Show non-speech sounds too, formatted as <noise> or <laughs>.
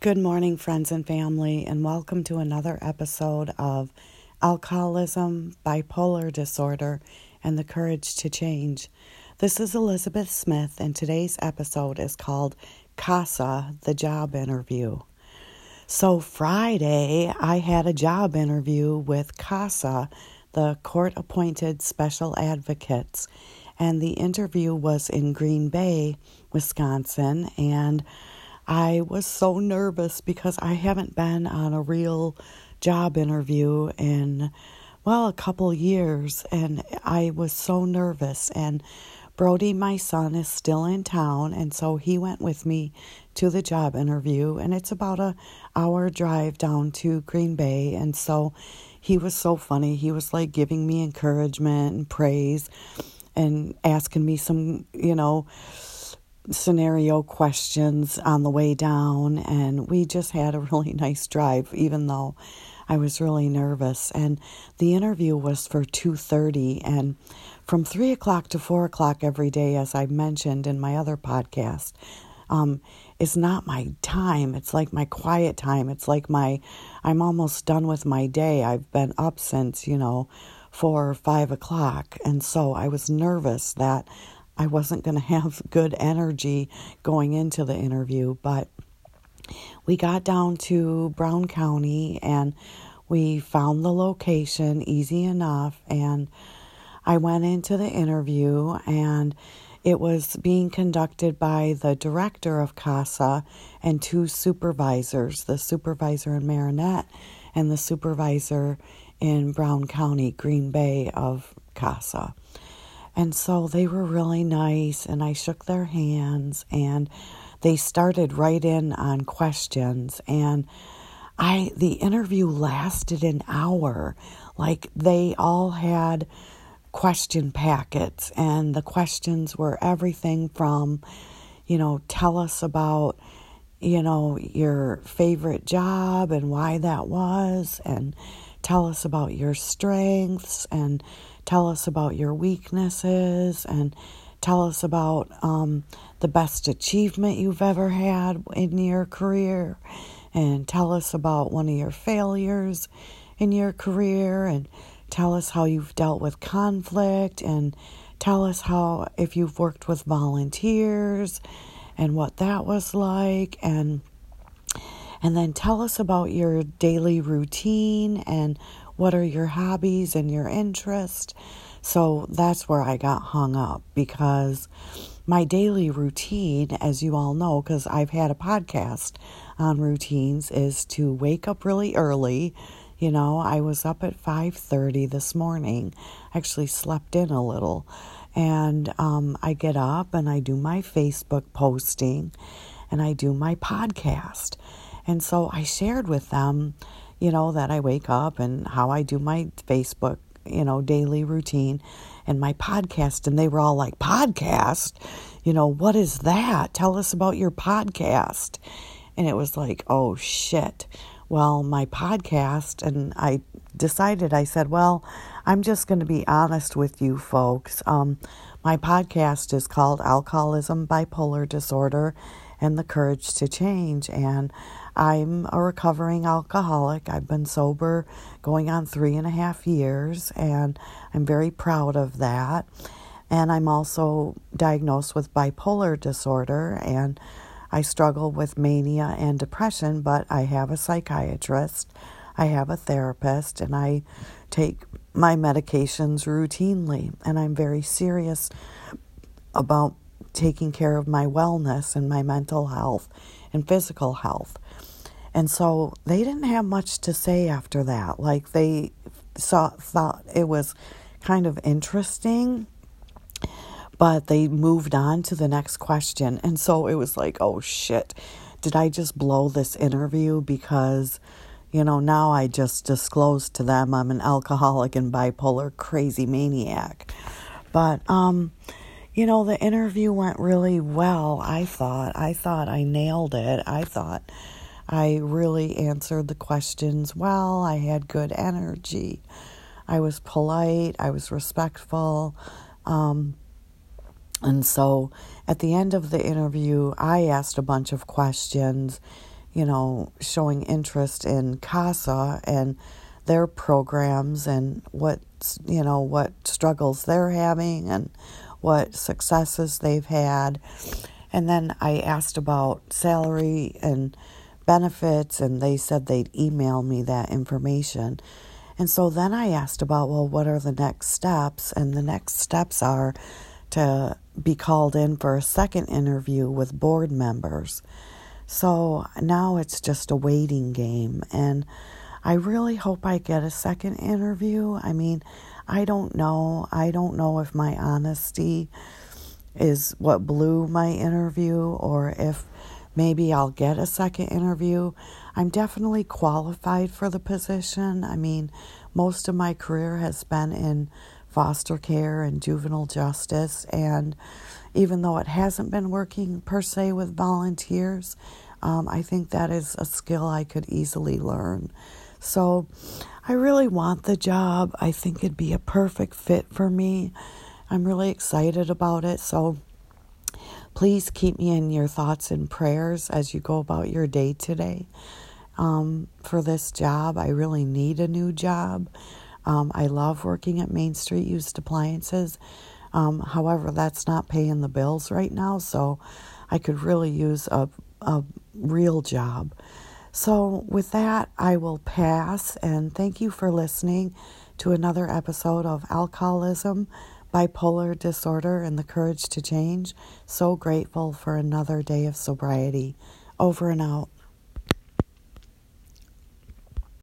Good morning, friends and family, and welcome to another episode of Alcoholism, Bipolar Disorder, and the Courage to Change. This is Elizabeth Smith, and today's episode is called CASA, the job interview. So, Friday, I had a job interview with CASA, the court appointed special advocates, and the interview was in Green Bay, Wisconsin, and I was so nervous because I haven't been on a real job interview in, well, a couple years, and I was so nervous. And Brody, my son, is still in town, and so he went with me to the job interview, and it's about a hour drive down to Green Bay, and so he was so funny. He was like giving me encouragement and praise, and asking me some, you know scenario questions on the way down and we just had a <laughs> really nice drive even though I was really nervous. And the interview was for 2.30 and from 3 o'clock to 4 o'clock every day as I mentioned in my other podcast um, is not my time. It's like my quiet time. It's like my I'm almost done with my day. I've been up since you know 4 or 5 o'clock. And so I was nervous that I wasn't going to have good energy going into the interview, but we got down to Brown County and we found the location easy enough and I went into the interview and it was being conducted by the director of CASA and two supervisors, the supervisor in Marinette and the supervisor in Brown County, Green Bay of CASA. And so they were really nice, and I shook their hands, and they started right in on questions. And I, the interview lasted an hour. Like they all had question packets, and the questions were everything from, you know, tell us about, you know, your favorite job and why that was, and tell us about your strengths, and tell us about your weaknesses and tell us about um, the best achievement you've ever had in your career. And tell us about one of your failures in your career and tell us how you've dealt with conflict and tell us how if you've worked with volunteers and what that was like and and then tell us about your daily routine and what are your hobbies and your interests? So that's where I got hung up because my daily routine, as you all know, because I've had a podcast on routines, is to wake up really early. You know, I was up at 5:30 this morning. Actually slept in a little. And um, I get up and I do my Facebook posting and I do my podcast. And so I shared with them you know, that I wake up and how I do my Facebook, you know, daily routine and my podcast. And they were all like, Podcast? You know, what is that? Tell us about your podcast. And it was like, oh shit. Well, my podcast, and I decided, I said, well, I'm just going to be honest with you folks. Um, my podcast is called Alcoholism, Bipolar Disorder, and the Courage to Change. And I'm a recovering alcoholic. I've been sober going on three and a half years, and I'm very proud of that. And I'm also diagnosed with bipolar disorder, and I struggle with mania and depression, but I have a psychiatrist, I have a therapist, and I take my medications routinely. And I'm very serious about taking care of my wellness and my mental health and physical health. And so they didn't have much to say after that. Like they saw, thought it was kind of interesting, but they moved on to the next question. And so it was like, oh shit, did I just blow this interview? Because, you know, now I just disclosed to them I'm an alcoholic and bipolar crazy maniac. But, um, you know, the interview went really well, I thought. I thought I nailed it. I thought I really answered the questions well. I had good energy. I was polite. I was respectful. Um, and so at the end of the interview, I asked a bunch of questions, you know, showing interest in CASA and their programs and what, you know, what struggles they're having and what successes they've had. And then I asked about salary and benefits, and they said they'd email me that information. And so then I asked about, well, what are the next steps? And the next steps are to be called in for a second interview with board members. So now it's just a waiting game. And I really hope I get a second interview. I mean, I don't know. I don't know if my honesty is what blew my interview or if maybe I'll get a second interview. I'm definitely qualified for the position. I mean, most of my career has been in foster care and juvenile justice, and even though it hasn't been working per se with volunteers, um, I think that is a skill I could easily learn. So I really want the job. I think it'd be a perfect fit for me. I'm really excited about it. So please keep me in your thoughts and prayers as you go about your day today. Um, for this job, I really need a new job. Um, I love working at Main Street Used Appliances. Um, however, that's not paying the bills right now, so I could really use a, a real job. So, with that, I will pass and thank you for listening to another episode of Alcoholism, Bipolar Disorder, and the Courage to Change. So grateful for another day of sobriety. Over and out.